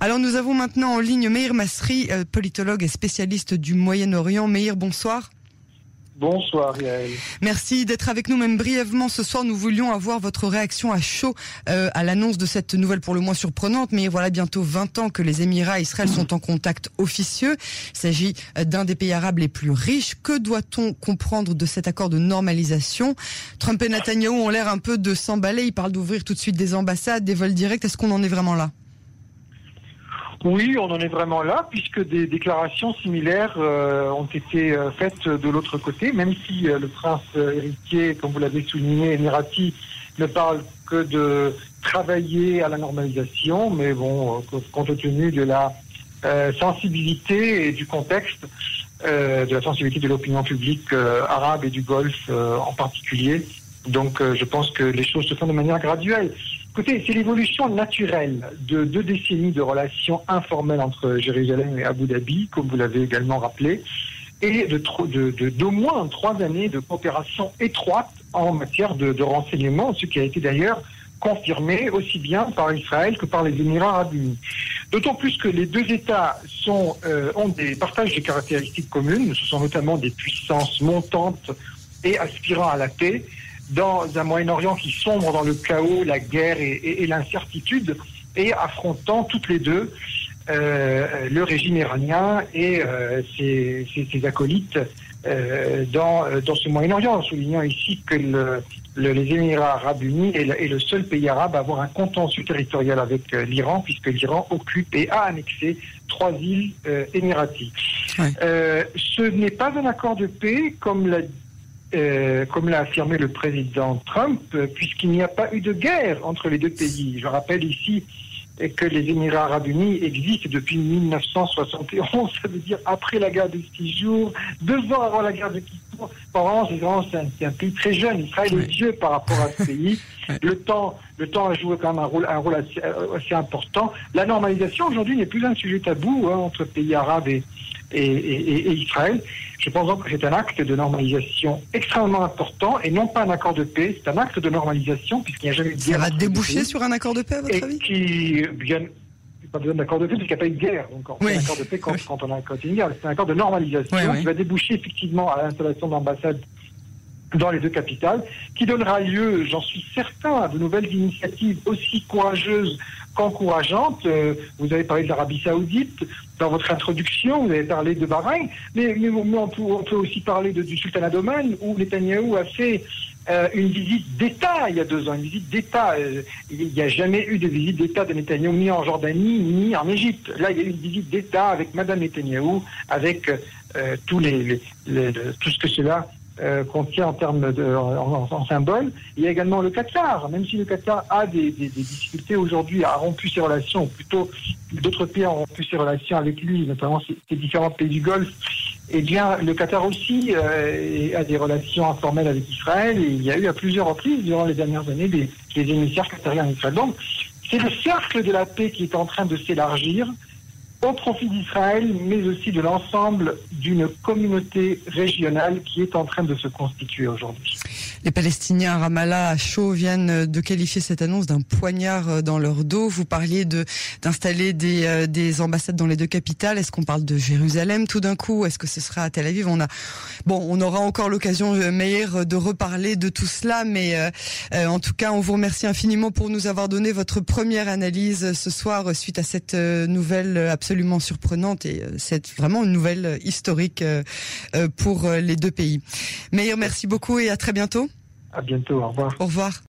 Alors nous avons maintenant en ligne Meir Masri, euh, politologue et spécialiste du Moyen-Orient. Meir, bonsoir. Bonsoir Yael. Merci d'être avec nous même brièvement ce soir. Nous voulions avoir votre réaction à chaud euh, à l'annonce de cette nouvelle pour le moins surprenante. Mais voilà bientôt 20 ans que les Émirats et Israël sont en contact officieux. Il s'agit euh, d'un des pays arabes les plus riches. Que doit-on comprendre de cet accord de normalisation? Trump et Netanyahu ont l'air un peu de s'emballer. Ils parlent d'ouvrir tout de suite des ambassades, des vols directs. Est-ce qu'on en est vraiment là? Oui, on en est vraiment là, puisque des déclarations similaires euh, ont été euh, faites de l'autre côté, même si euh, le prince héritier, comme vous l'avez souligné, Emirati, ne parle que de travailler à la normalisation, mais bon, compte tenu de la sensibilité et du contexte, de la sensibilité de l'opinion publique arabe et du Golfe en particulier, donc je pense que les choses se font de manière graduelle. C'est l'évolution naturelle de deux décennies de relations informelles entre Jérusalem et Abu Dhabi, comme vous l'avez également rappelé, et de d'au moins trois années de coopération étroite en matière de, renseignement, ce qui a été d'ailleurs confirmé aussi bien par Israël que par les Émirats arabes unis. D'autant plus que les deux États sont, euh, ont des partages de caractéristiques communes, ce sont notamment des puissances montantes et aspirant à la paix, dans un Moyen-Orient qui sombre dans le chaos, la guerre et, l'incertitude, et affrontant toutes les deux euh, le régime iranien et euh, ses, acolytes euh, dans, dans ce Moyen-Orient, en soulignant ici que le, les Émirats arabes unis est le, seul pays arabe à avoir un contentieux territorial avec l'Iran, puisque l'Iran occupe et a annexé trois îles émiratiques. ce n'est pas un accord de paix, comme l'a euh, comme l'a affirmé le président Trump, euh, puisqu'il n'y a pas eu de guerre entre les deux pays. Je rappelle ici que les Émirats arabes unis existent depuis 1971, ça veut dire après la guerre de six jours, deux ans avant la guerre de Kippour. C'est un, pays très jeune, Israël est vieux par rapport à ce pays. Le temps, le temps a joué quand même un rôle, un rôle assez, euh, important. La normalisation aujourd'hui n'est plus un sujet tabou hein, entre pays arabes et, et, Israël. Je pense donc que c'est un acte de normalisation extrêmement important et non pas un accord de paix, c'est un acte de normalisation puisqu'il n'y a jamais eu de guerre. Ça va déboucher sur un accord de paix à votre avis? qui, bien, pas besoin d'accord de paix puisqu'il n'y a pas eu de guerre. Donc on fait un accord de paix quand, on a un une guerre. C'est un accord de normalisation qui va déboucher effectivement à l'installation d'ambassades dans les deux capitales, qui donnera lieu, j'en suis certain, à de nouvelles initiatives aussi courageuses qu'encourageantes. Euh, vous avez parlé de l'Arabie saoudite dans votre introduction, vous avez parlé de Bahreïn, mais, mais, on, peut, aussi parler du Sultanat d'Oman, où Netanyahou a fait euh, une visite d'État il y a deux ans, une visite d'État. Euh, il n'y a jamais eu de visite d'État de Netanyahou, ni en Jordanie, ni en Égypte. Là, il y a eu une visite d'État avec Madame Netanyahou, avec tous les, les, tout ce que cela euh, contient en termes de en, symbole. Il y a également le Qatar, même si le Qatar a des, difficultés aujourd'hui, a rompu ses relations, ou plutôt d'autres pays ont rompu ses relations avec lui, notamment ces, différents pays du Golfe. Eh bien, le Qatar aussi euh, a des relations informelles avec Israël, et il y a eu à plusieurs reprises durant les dernières années des, des émissaires qatariens en Israël. Donc, c'est le cercle de la paix qui est en train de s'élargir au profit d'Israël, mais aussi de l'ensemble d'une communauté régionale qui est en train de se constituer aujourd'hui. Les Palestiniens à Ramallah, à chaud, viennent de qualifier cette annonce d'un poignard dans leur dos. Vous parliez de d'installer des, euh, des ambassades dans les deux capitales. Est-ce qu'on parle de Jérusalem tout d'un coup? Est-ce que ce sera à Tel Aviv? On a bon, on aura encore l'occasion, euh, Meir, de reparler de tout cela. Mais euh, en tout cas, on vous remercie infiniment pour nous avoir donné votre première analyse ce soir suite à cette nouvelle absolument surprenante et euh, c'est vraiment une nouvelle euh, historique euh, pour les deux pays. Meilleur, merci beaucoup et à très bientôt. À bientôt, au revoir. Au revoir.